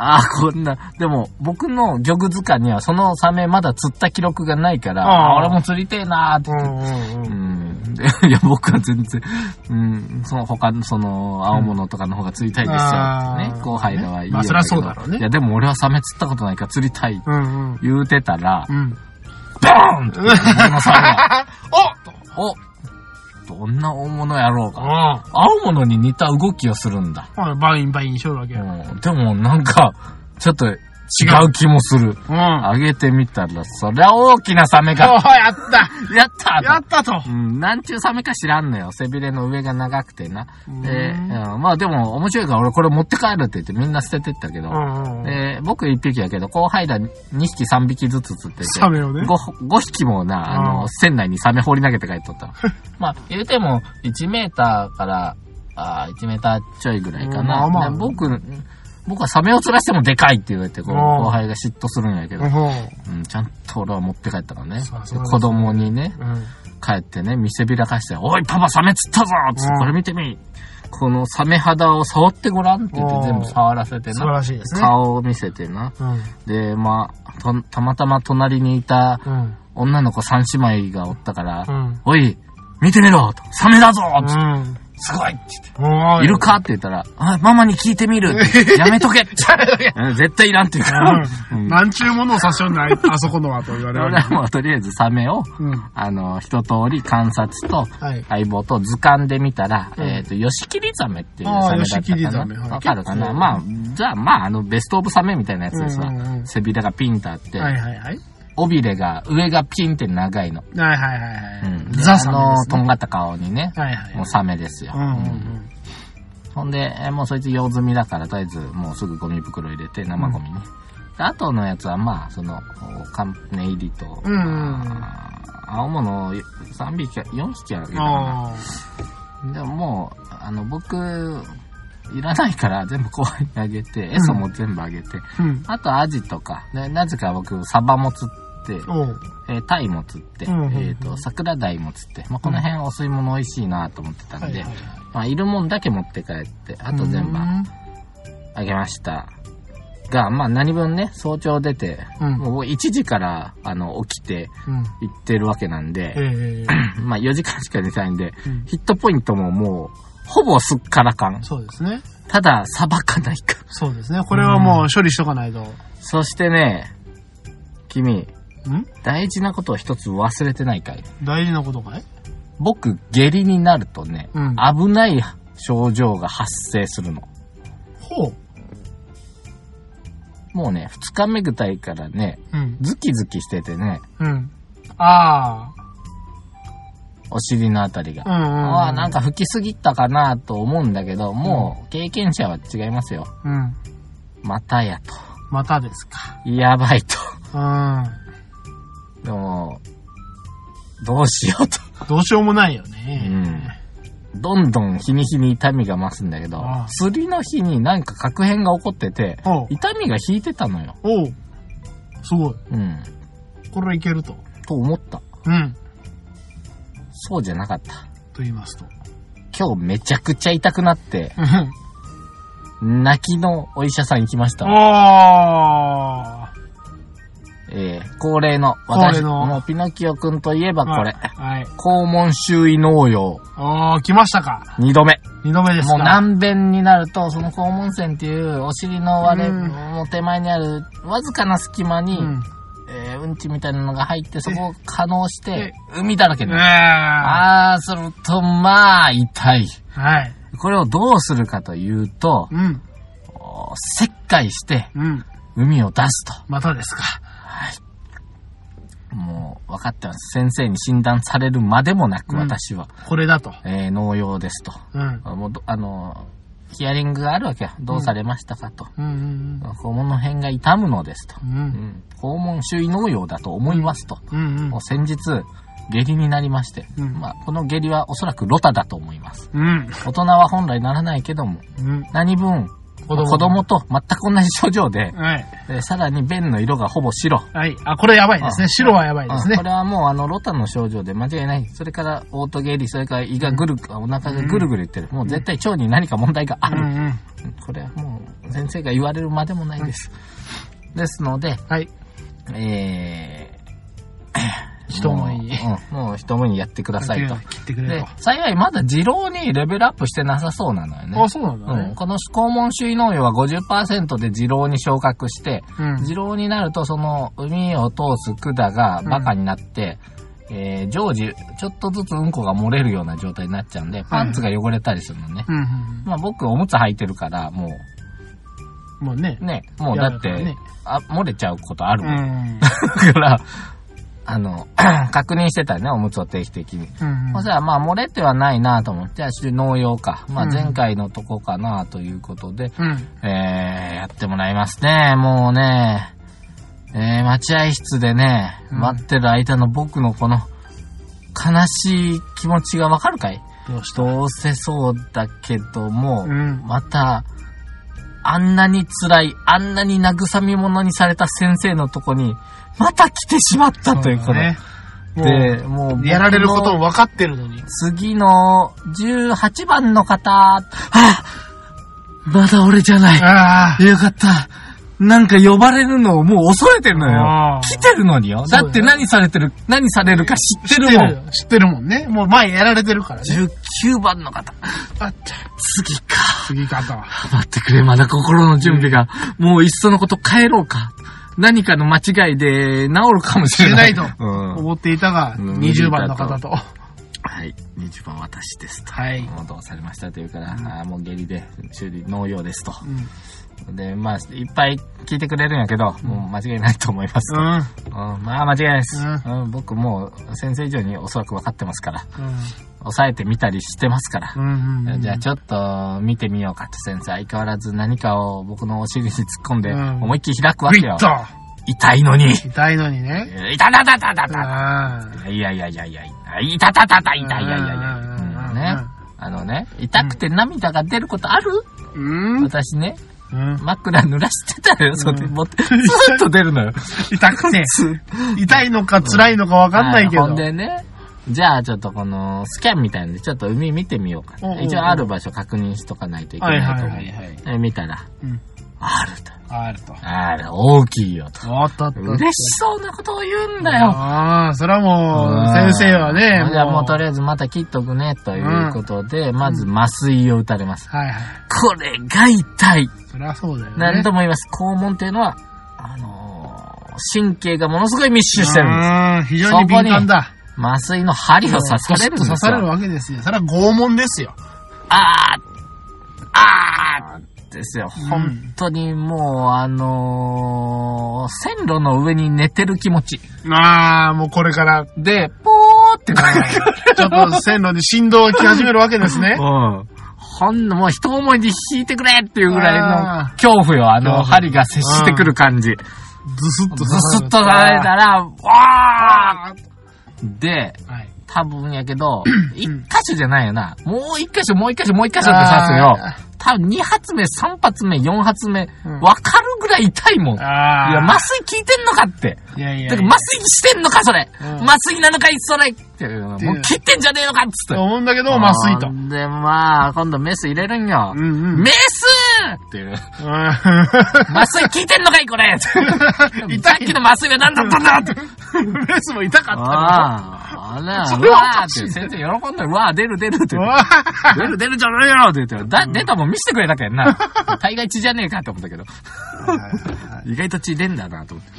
S1: ああ、こんな、でも、僕の漁具図鑑にはそのサメまだ釣った記録がないから、
S2: あ
S1: 俺も釣りてえなーって
S2: う
S1: 言って。
S2: んうん
S1: う
S2: うん。
S1: ん。でいや、僕は全然、うん、その他の、その、青物とかの方が釣りたいですよ。ね、後輩らはいいよ
S2: まあそりゃそうだろうね
S1: いや、でも俺はサメ釣ったことないから釣りたい。言うてたら、
S2: うん。
S1: ボーンって、
S2: お
S1: おどんな大物やろうか。
S2: あ
S1: 青物に似た動きをするんだ。
S2: あ。バインバインしょるわけや。
S1: うん、でもなんか、ちょっと違う気もする。
S2: うん。
S1: 上げてみたら、そりゃ大きなサメ
S2: おー、
S1: が、
S2: やった
S1: やった
S2: やったと
S1: うん、なんちゅうサメか知らんのよ。背びれの上が長くてな。で、
S2: うん
S1: うんまあでも面白いから俺これ持って帰るって言ってみんな捨ててったけど、
S2: うんうん。
S1: で僕1匹やけど、後輩ら2匹3匹ずつ釣ってて、
S2: サメをね
S1: 5, 5匹もな、あ
S2: う
S1: の、
S2: ん
S1: 船内にサメ放り投げて帰っとった。まあ、言うても1メーターから、あー1メーターちょいぐらいかな。
S2: うんまあまあ
S1: で僕、僕はサメを釣らしてもでかいって言われて、後輩が嫉妬するんやけど、
S2: うん。
S1: うん、ちゃんと俺は持って帰ったからね。子供にね、
S2: うん。
S1: 帰ってね、見せびらかして、おい、パパサメ釣ったぞつって
S2: うん
S1: これ見てみこのサメ肌を触ってごらんって言って
S2: うん
S1: 全部触らせて
S2: 素晴
S1: な。
S2: らしいですね。
S1: 顔を見せてな。
S2: うん。
S1: で、まあ、とたまたま隣にいた
S2: うん。
S1: 女の子三姉妹がおったから、
S2: うん。
S1: おい、見てみろサメだぞつって
S2: うん。
S1: すごいって言って。いるかって言ったら、あ、ママに聞いてみる やめとけうん絶対いらんって言うから。うん
S2: なんちゅうものを差し寄んない、あそこのはと言われる。
S1: 俺はもうとりあえずサメを、
S2: うん。
S1: あの、一通り観察と、
S2: はい。
S1: 相棒と図鑑で見たら、
S2: うん
S1: えっ、と、ヨシキリザメっていうサメだったかな。わかるかな？まあ、じゃあ、まあ、あの、ベストオブサメみたいなやつですわ。背びれがピンとあって、
S2: はいはいはい。
S1: 尾びれが、上がピンって長いの。
S2: はいはいはいはい。
S1: うん。で
S2: ザサメ
S1: あの
S2: ですね。
S1: とんがった顔にね、
S2: はいはい。
S1: もうサメですよ。
S2: うんうん
S1: うんほんで、えもうそいつ用済みだから、とりあえず、もうすぐゴミ袋入れて、生ゴミね。であとのやつは、まあ、その、カンネ入りと、
S2: うん
S1: 青物3匹か、4匹あるけ
S2: うん。
S1: どな。
S2: あ
S1: でももう、あの、僕、いらないから全部後輩にあげて、エソも全部あげて、
S2: あ。うん。
S1: あとアジとか、でなぜか僕、サバも釣って、
S2: おう。
S1: えータイも釣って、
S2: うんうんうん
S1: えっ、と、桜鯛も釣って、まあ、この辺お吸い物美味しいなと思ってたんで、
S2: はいはいはい。
S1: まあ、いるもんだけ持って帰って、あと全部
S2: うん
S1: あげました。が、まあ何分ね、早朝出て、
S2: うん。
S1: もう1時から、あの、起きて
S2: うん。
S1: 行ってるわけなんで、
S2: ええ。
S1: まあ4時間しか寝てないんで、
S2: うん
S1: ヒットポイントももう、ほぼすっからかん。
S2: そうですね。
S1: ただ、さばかないか。
S2: そうですね。これはもう処理しとかないと。
S1: そしてね、君、
S2: ん？
S1: 大事なことを一つ忘れてないかい
S2: 大事なことかい？
S1: 僕、下痢になるとね、
S2: うん
S1: 危ない症状が発生するの。
S2: ほう。
S1: もうね、二日目ぐたいからね、
S2: うん。
S1: ズキズキしててね、
S2: うん。あ
S1: お尻のあたりが。
S2: あ。うんうん。
S1: ああ、なんか吹きすぎたかなと思うんだけど、もう経験者は違いますよ。
S2: うん。
S1: またやと。
S2: またですか。
S1: やばいと。
S2: うん。
S1: でも、どうしようと。
S2: どうしようもないよ
S1: う
S2: ね。
S1: ん。どんどん日に日に痛みが増すんだけど
S2: ああ、
S1: 釣りの日になんか確変が起こってて
S2: おう、
S1: 痛みが引いてたのよ。
S2: おう。すごい。
S1: うん。
S2: これはいけると。
S1: と思った。
S2: うん。
S1: そうじゃなかった。
S2: と言いますと。
S1: 今日めちゃくちゃ痛くなって、
S2: うん。
S1: 泣きのお医者さん行きました。
S2: あ
S1: えー、恒例の、
S2: 恒例の
S1: もうピノキオくんといえば
S2: あ。
S1: これ。
S2: はい。
S1: 肛門周囲農用、
S2: おー、来ましたか。
S1: 二度目。
S2: 二度目ですか。
S1: もう難便になると、その肛門腺っていうお尻の割れ、
S2: うん
S1: もう手前にあるわずかな隙間に、
S2: うん。
S1: えーうんちみたいなのが入って、そこを可能し
S2: え
S1: て、海だらけになる。
S2: あ
S1: あー、すると、まあ、痛い。
S2: ー。はい。
S1: これをどうするかというと、
S2: うん。
S1: お切開して、
S2: うん。
S1: 海を出すと。
S2: またですか。
S1: 分かってます。先生に診断されるまでもなく、
S2: うん
S1: 私は、
S2: これだと。
S1: えー農用ですと。
S2: うん。
S1: あもうどあの、ヒアリングがあるわけよ。どうされましたかと。
S2: うんうん
S1: 肛門の辺が痛むのですと。
S2: うん。う。
S1: うんん、肛門周囲農用だと思いますと。
S2: うんうん
S1: もう。先日、下痢になりまして、
S2: うん
S1: まあ、この下痢はおそらくロタだと思います。
S2: うん。
S1: 大人は本来ならないけども、
S2: うん。
S1: 何分、
S2: 子供
S1: 子供と全く同じ症状で、
S2: はい。
S1: でさらに便の色がほぼ白。
S2: はい。あ、これやばいですね。
S1: あ
S2: 白はやばいですね
S1: うんこ。れはもうあの、ロタの症状で間違いない。それから、オートゲリ、それから胃がぐる、お腹がぐるぐるいってる。もう絶対腸に何か問題がある。
S2: うんうん。
S1: これはもう、先生が言われるまでもないです。ですので、
S2: はい。
S1: え
S2: 一思い
S1: もう一思いにやってくださいと。
S2: 切ってくれ
S1: で
S2: と。、
S1: 幸いまだ二郎にレベルアップしてなさそうなのよね
S2: あ、。そうなんだ
S1: うん、
S2: ね。
S1: この肛門周囲農業は50%で二郎に昇格して、
S2: うん。
S1: 二郎になるとその海を通す管がバカになって、えー常時ちょっとずつうんこが漏れるような状態になっちゃうんで、パンツが汚れたりするのね。
S2: うんうん
S1: まあ僕おむつ履いてるから、もう、
S2: もうね。
S1: ね、もうだって、
S2: ね
S1: あ、漏れちゃうことある
S2: う
S1: もん。
S2: ん。
S1: だから、あの、確認してたよね、おむつを定期的に。
S2: うん
S1: そしたら、まあ、漏れてはないなと思って、じゃあ、農用か。まあ、
S2: うん
S1: 前回のとこかなということで、
S2: うん。
S1: えー、やってもらいますね。もうね、えー、待合室でね、
S2: うん
S1: 待ってる間の僕のこの、悲しい気持ちがわかるかい？
S2: どう
S1: せそうだけども、
S2: うん。
S1: また、あんなに辛い、あんなに慰め者にされた先生のとこに、また来てしまったということ。
S2: ね。
S1: で、
S2: も
S1: もう、
S2: う、やられることも分かってるのに。
S1: 次の18番の方、あまだ俺じゃない。よかった。なんか呼ばれるのをもう恐れてるのよ来てるのによ。
S2: だ
S1: って何されてる、何されるか知ってるもん。
S2: 知ってるもんね。もう前やられてるからね。
S1: 19番の方。
S2: あった。
S1: 次か。
S2: 次かと。
S1: 待ってくれ、まだ心の準備が。もういっそのこと帰ろうか。何かの間違いで治るかもしれない。
S2: 知れない
S1: うん。
S2: 思っていたが、
S1: うん
S2: 20番の方と。
S1: はい。20番私ですと。
S2: はい。
S1: もうどうされましたというから、あーもう下痢で修理農用ですと。
S2: うん。
S1: で、まあ、いっぱい聞いてくれるんやけど、もう間違いないと思いますと。
S2: うん。
S1: うん、まあ間違いないです、
S2: う
S1: うん僕もう先生以上におそらく分かってますから、
S2: うん。
S1: 抑えてみたりしてますから。
S2: うん。うん。
S1: じゃあちょっと見てみようかって先生相変わらず何かを僕のお尻に突っ込んで
S2: うん
S1: 思いっきり開くわけよ。痛いのに。
S2: 痛いのにね。
S1: えー痛たたたたた。いやいやいやいや、いたたたた、痛いいやいやいや。ね。あのね、痛くて涙が出ることある？
S2: うん。
S1: 私ね、
S2: うん。
S1: 枕濡らしてたよ、それ
S2: うん
S1: 持って。ずーっと出るのよ。
S2: 痛くて。
S1: ず
S2: 痛いのか辛いのかわかんないけど。
S1: はほんでね、じゃあちょっとこのスキャンみたいなんでちょっと海見てみようか
S2: おうおうおう
S1: 一応ある場所確認しとかないといけ
S2: はい
S1: ないと思う。
S2: はいはいはい。
S1: で見たら、
S2: うん。
S1: あると。
S2: あると。
S1: ある、大きいよと。
S2: おっとっと。
S1: 嬉しそうなことを言うんだよ。
S2: ああ、それはも
S1: う
S2: 先生はね、
S1: じゃあもうとりあえずまた切っとくね、ということで、まず麻酔を打たれます。
S2: はいはい。
S1: これが痛い。
S2: そりゃそうだよね。
S1: 何とも言います。肛門っていうのは、あのー神経がものすごい密集してるんです。
S2: うん、非常に敏感だ。
S1: 麻酔の針を刺されるんですよ。
S2: 刺されるわけですよ。それは拷問ですよ。
S1: あー、あーですよ。
S2: うん
S1: 本当にもう、あのー線路の上に寝てる気持ち。
S2: ああ、もうこれから、
S1: で、ポーって。
S2: ちょっと線路に振動が来始めるわけですね。
S1: うん。ほんの、もう一思いで引いてくれっていうぐらいの恐怖よ。あの、針が接してくる感じ。
S2: ズスッと
S1: ずすっとされたら、わ
S2: あ
S1: ーで、
S2: ーはい。
S1: 多分やけど、一箇所じゃないよな。もう一箇所、もう一箇所、もう一箇所って刺すよ。多分二発目、三発目、四発目、
S2: うん
S1: わかるぐらい痛いもん。い。や、麻酔効いてんのかって。
S2: いやいや
S1: だから麻酔してんのか、それ。
S2: うん
S1: 麻酔なのかい、それ。っていうもう切ってんじゃねえのか、っつって。
S2: と思うんだけど、麻酔と
S1: で、まあ、今度メス入れるんよ。
S2: うんうん。
S1: メスっていう。
S2: うん
S1: 麻酔効いてんのかい、これ。さっきの麻酔は何だったんだって。
S2: レースも痛かったの
S1: ああ、あら、
S2: そう
S1: わーって、先生喜んで、うわー出る出るって出る出るじゃねえよって言って、だ、出たもん見せてくれたけんな。大概血じゃねえかって思ったけど。意外と血出んだなと思って。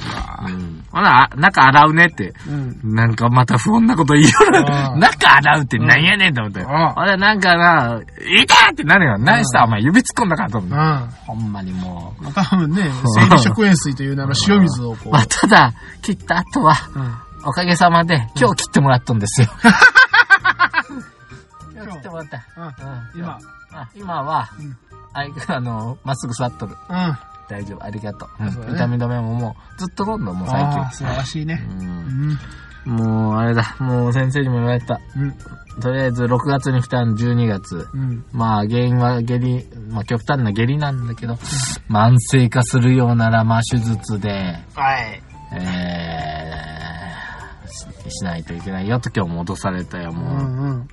S1: うん。ほら、あ中洗うねって。
S2: うん。
S1: なんかまた不穏なこと言いよる
S2: あ。あ
S1: 中洗うってなんやねんと思って。
S2: ああ
S1: 俺なんかな、痛いってなるよ。何した？お前指突っ込んだかと思って。
S2: う
S1: ほんまにもう。
S2: ん。多分ね、生理食塩水という名の塩水をこ
S1: まあ、ただ、切った後は。おかげさまで、今日切ってもらったんですよ。今日切ってもらった。
S2: うん。今。
S1: あ今は、
S2: うん
S1: あいあの、まっすぐ座っとる。
S2: うん。
S1: 大丈夫、ありがとう。痛み止めももう、ずっと飲んだもん、最
S2: ああ、素晴らしいね。
S1: 近。
S2: う
S1: うん
S2: ん。
S1: もう、あれだ、もう先生にも言われた。
S2: うん。
S1: とりあえず、6月に来たん12月。
S2: うん。
S1: まあ、原因は下痢、まあ、極端な下痢なんだけど、慢性化するようなら、まあ、手術で、
S2: はい。
S1: えー、ししないといけないよと今日も脅されたよ、
S2: う
S1: もう。
S2: んうん。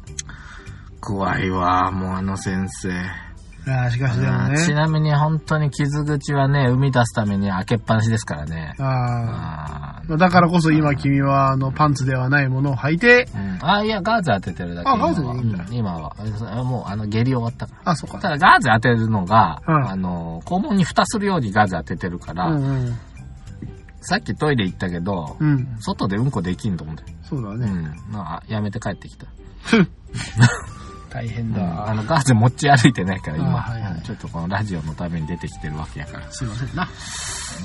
S1: 怖いわ、もうあの先生。
S2: いや、しかしでもね。
S1: ちなみに本当に傷口はね、生み出すために開けっぱなしですからね。
S2: あ
S1: あ
S2: あ。だからこそ今君は、あの、パンツではないものを履いて、
S1: ー、うん、あいや、ガーゼ当ててるだけ。
S2: あガーゼでいいんだ
S1: うん今は。うんもう、あの、下痢終わったから。
S2: あ、そうか。
S1: ただ、ガーゼ当てるのが、
S2: うん
S1: あの、肛門に蓋するようにガーゼ当ててるから、
S2: うんうん。
S1: さっきトイレ行ったけど、
S2: うん。
S1: 外でうんこできんと思って。
S2: そうだね。
S1: うん。まあ、やめて帰ってきた。
S2: 大変
S1: うん
S2: だ。
S1: あの、ガーゼ持ち歩いてないから、今、
S2: あはいはい
S1: うんちょっとこのラジオのために出てきてるわけやから。
S2: すいませんな。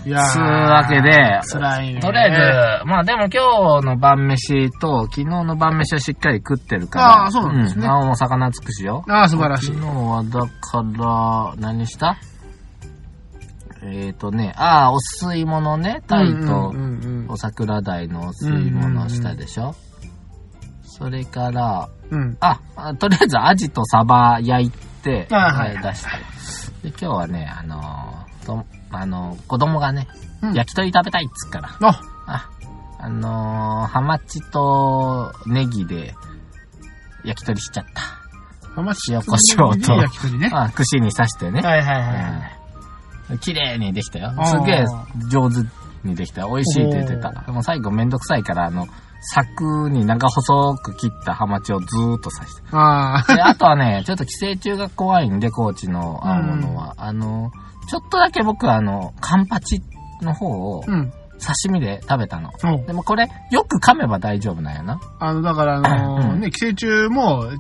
S2: いや
S1: つうわけで、
S2: 辛いね。
S1: とりあえず、まあでも今日の晩飯と昨日の晩飯はしっかり食ってるから。
S2: あーそうなんですね
S1: んあもう魚尽くしよ。
S2: ああ、素晴らしい
S1: 昨。日はだから、何した？えっ、ー、とね、ああ、お吸い物ね、タイとお桜鯛のお吸い物したでしょ、
S2: うん。うん。
S1: あ、あとりあえずアジとサバ焼いて、
S2: あはい
S1: えー出して。で、今日はね、あのーと、あのー子供がね、
S2: うん
S1: 焼き鳥食べたいっつっから、
S2: あ、
S1: あ、あのーハマチとネギで焼き鳥しちゃった。
S2: ハマチ
S1: 塩コショウと
S2: 焼き鳥ね。
S1: あ、串に刺してね。
S2: はいはいはい。
S1: うん綺麗にできたよすげえ上手にできたよ。美味しいって言ってた。でも最後めんどくさいから、あの、柵に長細く切ったハマチをずーっと刺して。
S2: ああ。
S1: で、あとはね、ちょっと寄生虫が怖いんで、高知の青物は。あの、ちょっとだけ僕はあの、カンパチの方を
S2: うん。
S1: 刺身で食べたの。
S2: そう。
S1: でもこれ、よく噛めば大丈夫なんやな。
S2: あの、だからあのー
S1: うん
S2: ね、寄生虫も
S1: うん。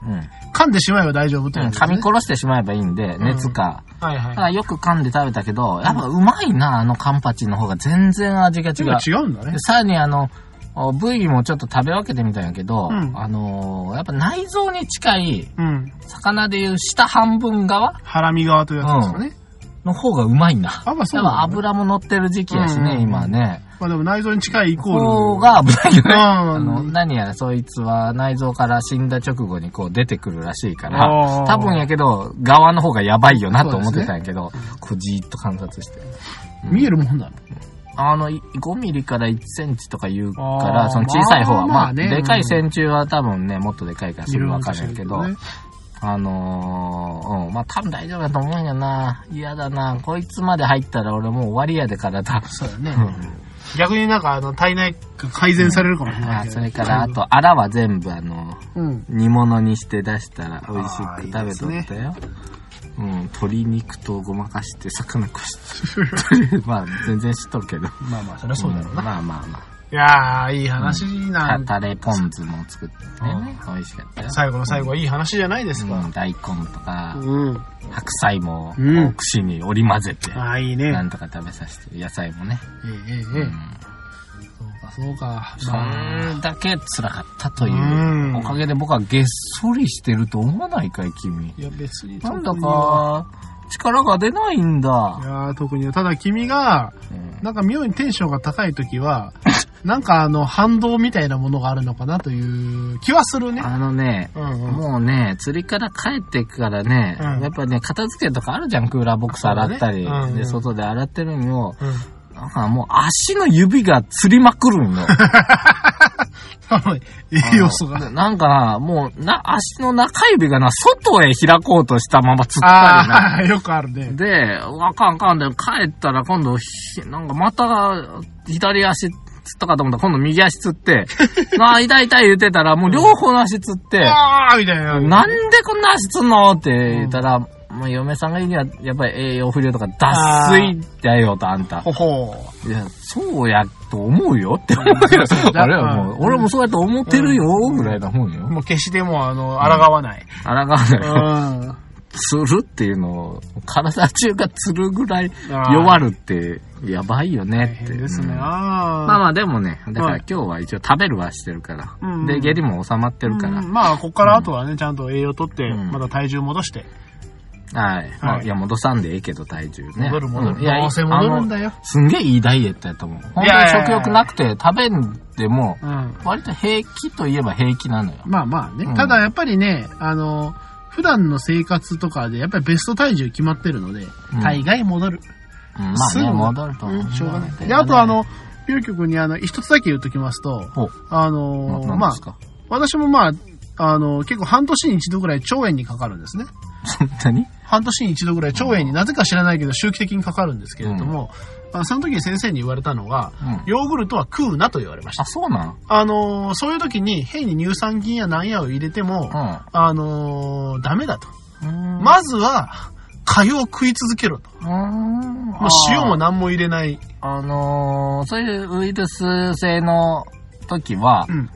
S2: 噛んでしまえば大丈夫って
S1: うん噛み殺してしまえばいいんで、
S2: ん
S1: 熱か。
S2: はいはい
S1: だか。らよく噛んで食べたけど、やっぱうまいな、あのカンパチの方が全然味が違う。
S2: 違うんだね
S1: で。さらにあの、お部位もちょっと食べ分けてみたんやけど、
S2: うん
S1: あのーやっぱ内臓に近い、
S2: うん。
S1: 魚でいう下半分側？
S2: ハラミ側というやつですかね。
S1: の方がうまいな。
S2: あ、まあそうね
S1: 油も乗ってる時期やしね、
S2: うんうんうん
S1: 今ね。
S2: まあでも内臓に近いイコール。
S1: 方が危ないよね。
S2: うん
S1: あの、何やらそいつは内臓から死んだ直後にこう出てくるらしいから多分やけど、側の方がやばいよなと思ってたんやけど、こうじーっと観察して。
S2: 見えるもんだろ。
S1: あの、い5ミリから1センチとか言うか
S2: あ
S1: ら、
S2: ー
S1: その小さい方は、まあ、
S2: まあまあね
S1: でかい線虫は多分ね、もっとでかいからすぐわかるんやけど、
S2: ね
S1: あのー、うん、まあ多分大丈夫だと思うんやな。嫌だな。こいつまで入ったら俺もう終わりやで体。
S2: そうだね
S1: う。
S2: 逆になんかあの体内が改善されるかもしれない。
S1: それから、あと、アラは全部あの、
S2: うん。
S1: 煮物にして出したら美味しく食べとったよ。うん、鶏肉とごまかして魚食して。まあ、全然知っとるけど。
S2: まあまあ、そりゃそうだろうな。
S1: まあまあまあ。
S2: いやー、いい話なん
S1: タレポン酢も作ってね。美味しかったよ。
S2: 最後の最後はいい話じゃないですか。
S1: うん、大根とか、
S2: うん。
S1: 白菜も、
S2: うん
S1: こう串に織り交ぜて、
S2: ああ、いいね。
S1: なんとか食べさせて、野菜もね。
S2: ええええええ
S1: うん
S2: そうか、そ
S1: れだけ辛かったというう。
S2: ん
S1: おかげで僕はげっそりしてると思わないかい、君。
S2: いや、別に。
S1: なんだか、力が出ないんだ。
S2: いやー特に、ただ君が、
S1: うん
S2: なんか妙にテンションが高い時は、なんかあの、反動みたいなものがあるのかなという気はするね。
S1: あのね、
S2: うんうん。
S1: もうね、釣りから帰ってからね、
S2: うん
S1: やっぱね、片付けとかあるじゃん、クーラーボックス洗ったり。
S2: ねうんうん
S1: で、外で洗ってるのを、
S2: うん。
S1: なんかもう足の指が釣りまくるんよ。
S2: 栄養素が。
S1: ななんかな、もう、な、足の中指がな、外へ開こうとしたまま釣ったりな。
S2: ああ、よくあるね。
S1: で、わかんかんで、帰ったら今度、ひなんかまた、左足釣ったかと思ったら今度右足釣って、なあ、痛い痛い言ってたら、もう両方の足釣って、
S2: ああ、みたいな。
S1: なんでこんな足つんの？って言ったら、もう嫁さんが言うには、やっぱり栄養不良とか脱水だよと、あんた。
S2: ほほ
S1: いや、そうやと思うよって思うけどあれはもう、
S2: うん
S1: 俺もそうやと思ってるよ、ぐらいなもんよ。
S2: もう決してもう、あの、抗わない。
S1: 抗わない。
S2: うん。
S1: 釣るっていうのを、体中が釣るぐらい弱るって、やばいよね
S2: 大
S1: って。
S2: 変ですね。
S1: まあまあでもね、だから
S2: はい
S1: 今日は一応食べるはしてるから。
S2: うん
S1: で、下痢も収まってるから。
S2: うんまあ、ここからあとはね、ちゃんと栄養とって、
S1: うん
S2: また体重戻して。
S1: はい。まあ
S2: はい
S1: いや、戻さんでええけど、体重ね。
S2: 戻る戻る。
S1: うんいや、
S2: どうせ戻るんだ
S1: よ。
S2: よ。
S1: すんげえいいダイエットやと思う。本当に食欲なくて食べんでも、
S2: うん。
S1: 割と平気といえば平気なのよ。
S2: まあまあね。
S1: うん
S2: ただやっぱりね、あの、普段の生活とかで、やっぱりベスト体重決まってるので、
S1: うん
S2: 大概戻る。
S1: うん、まあね、戻ると思う。
S2: うん、しょうがない。で、あとあ、の、ピル局にあの、一つだけ言っときますと、あの
S1: な、
S2: まあ私もまあ、あの、結構半年に一度ぐらい腸炎にかかるんですね。
S1: そんなに？
S2: 半年に一度ぐらい腸炎になぜか知らないけど周期的にかかるんですけれども、まあ、その時に先生に言われたのが、
S1: うん。
S2: ヨーグルトは食うなと言われました
S1: あ、。そうなん
S2: あのーそういう時に変に乳酸菌やなんやを入れても、あのーダメだと。
S1: うん。
S2: まずは、粥を食い続けろと。
S1: うん。
S2: もう塩も何も入れない。
S1: あのー、そういうウイルス性の時は
S2: う、ん。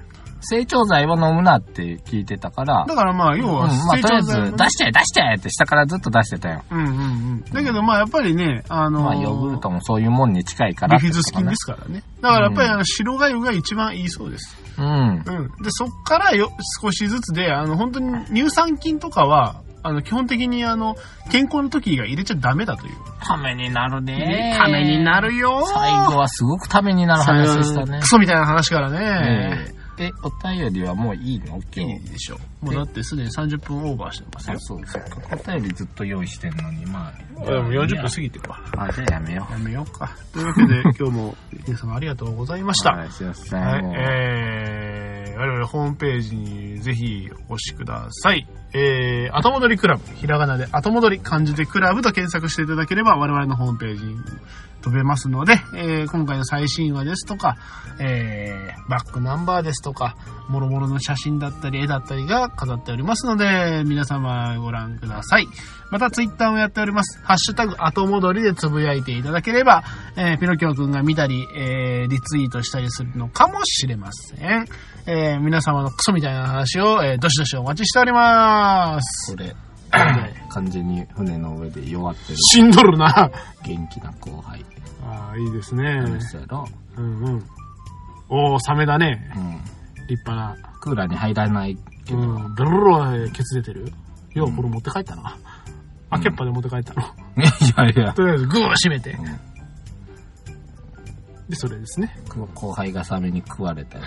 S1: 成長剤は飲むなって聞いてたから、
S2: だからまあ、要
S1: うん、
S2: は、
S1: まあ、とりあえず、出しちゃえ、出しちゃえって下からずっと出してたよ。
S2: うんうんうん。だけどまあ、やっぱりね、あのー
S1: まあ、ヨーグルトもそういうもんに近いからって
S2: ビフィズス菌ですからね。だからやっぱりあの白粥が一番いいそうです。
S1: うん。
S2: うん。で、そっからよ、少しずつで、あの、本当に乳酸菌とかは、あの、基本的にあの、健康の時以外入れちゃダメだという。
S1: ためになるね。
S2: ためになるよ
S1: 最後はすごくためになる話でしたね
S2: ク。ソみたいな話からね。
S1: えええ、お便りはもういいの？
S2: い
S1: 今日。
S2: いでしょう。もうだってすでに30分オーバーしてますよ。
S1: あそう、せっかくお便りずっと用意してんのに、まあ。
S2: でも40分過ぎてるわ。
S1: あ、じゃあやめよ
S2: やめようか。というわけで、今日も皆様ありがとうございまし
S1: う。
S2: た。
S1: はい、すいません。
S2: はいえー、我々ホームページにぜひお越しください。えー、後戻りクラブ、ひらがなで後戻り、漢字でクラブと検索していただければ我々のホームページに飛べますので、えー、今回の最新話ですとか、えー、バックナンバーですとか、もろもろの写真だったり絵だったりが飾っておりますので、皆様ご覧ください。またツイッターもやっております。ハッシュタグ後戻りでつぶやいていただければ、えー、ピノキオくんが見たり、えー、リツイートしたりするのかもしれません。えー、皆様のクソみたいな話を、えー、どしどしお待ちしております。
S1: これ、完全に船の上で弱ってる
S2: しんどるな。
S1: 元気な後輩。
S2: ああ、いいですね。
S1: そうやろ
S2: うんうん。おー、サメだね。
S1: うん。
S2: 立派な。
S1: クーラーに入らないけど、
S2: うん。ベロロロケツ出てるよう、これ持って帰ったな。あ、ケッパで持って帰ったの。
S1: いやいや、
S2: とりあえず、グー閉めて
S1: う。ん
S2: で、それですね。
S1: 後輩がサメに食われたや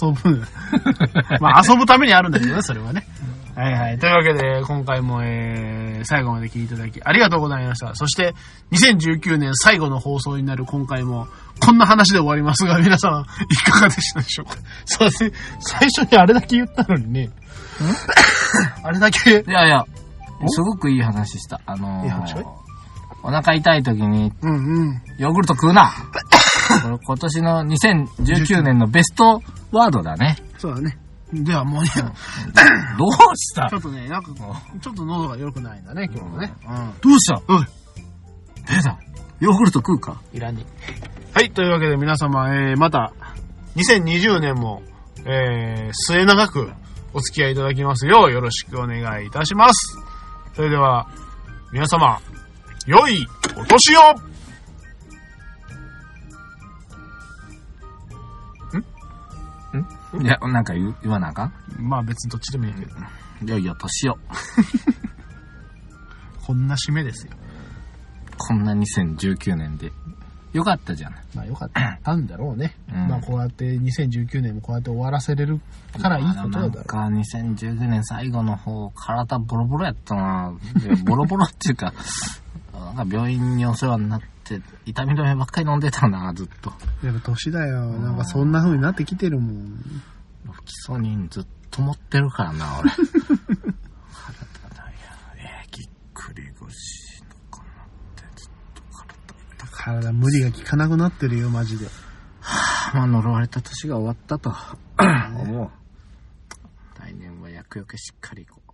S2: 遊ぶ。まあ、遊ぶためにあるんだけどね、それはね。はいはい。というわけで、今回も、えー、最後まで聞いていただき、ありがとうございました。そして、2019年最後の放送になる今回も、こんな話で終わりますが、皆さん、いかがでしたでしょうか？そうですね。最初にあれだけ言ったのにね。あれだけ、
S1: いやいや、すごくいい話した。あのー、お腹痛い時に
S2: うんうん。
S1: ヨーグルト食うな 今年の2019年のベストワードだね。
S2: そうだね。ではもうね、
S1: どうした？
S2: ちょっとね、なんか、ちょっと喉が良くないんだね、今日はね。
S1: どうした？
S2: うん。
S1: ベだ。ヨーグルト食うか？
S2: いらに。はい、というわけで皆様、えー、また、2020年も、えー、末永くお付き合いいただきますようよろしくお願いいたします。それでは、皆様、良いお年を
S1: いや、なんか言う言わなあかん？
S2: まあ別にどっちでもいいけど、
S1: いやいや、年を。
S2: こんな締めですよ。
S1: こんな2019年で。よかったじゃない。
S2: まあよかった んだろうね。
S1: うん
S2: まあこうやって2019年もこうやって終わらせれるからいいことだろ
S1: なんか2019年最後の方、体ボロボロやったな。ボロボロっていうか、なんか病院にお世話になって、痛み止めばっかり飲んでたな、ずっと。
S2: う。やっぱ年だよ。なんかそんな風になってきてるもん。
S1: 基礎にずっと持ってるからな、俺。体だよ。えー、ぎっくり腰とかなって、ずっと体
S2: 体無理が効かなくなってるよ、マジで。
S1: まあ、呪われた年が終わったと思う。来年は厄除けしっかりいこう。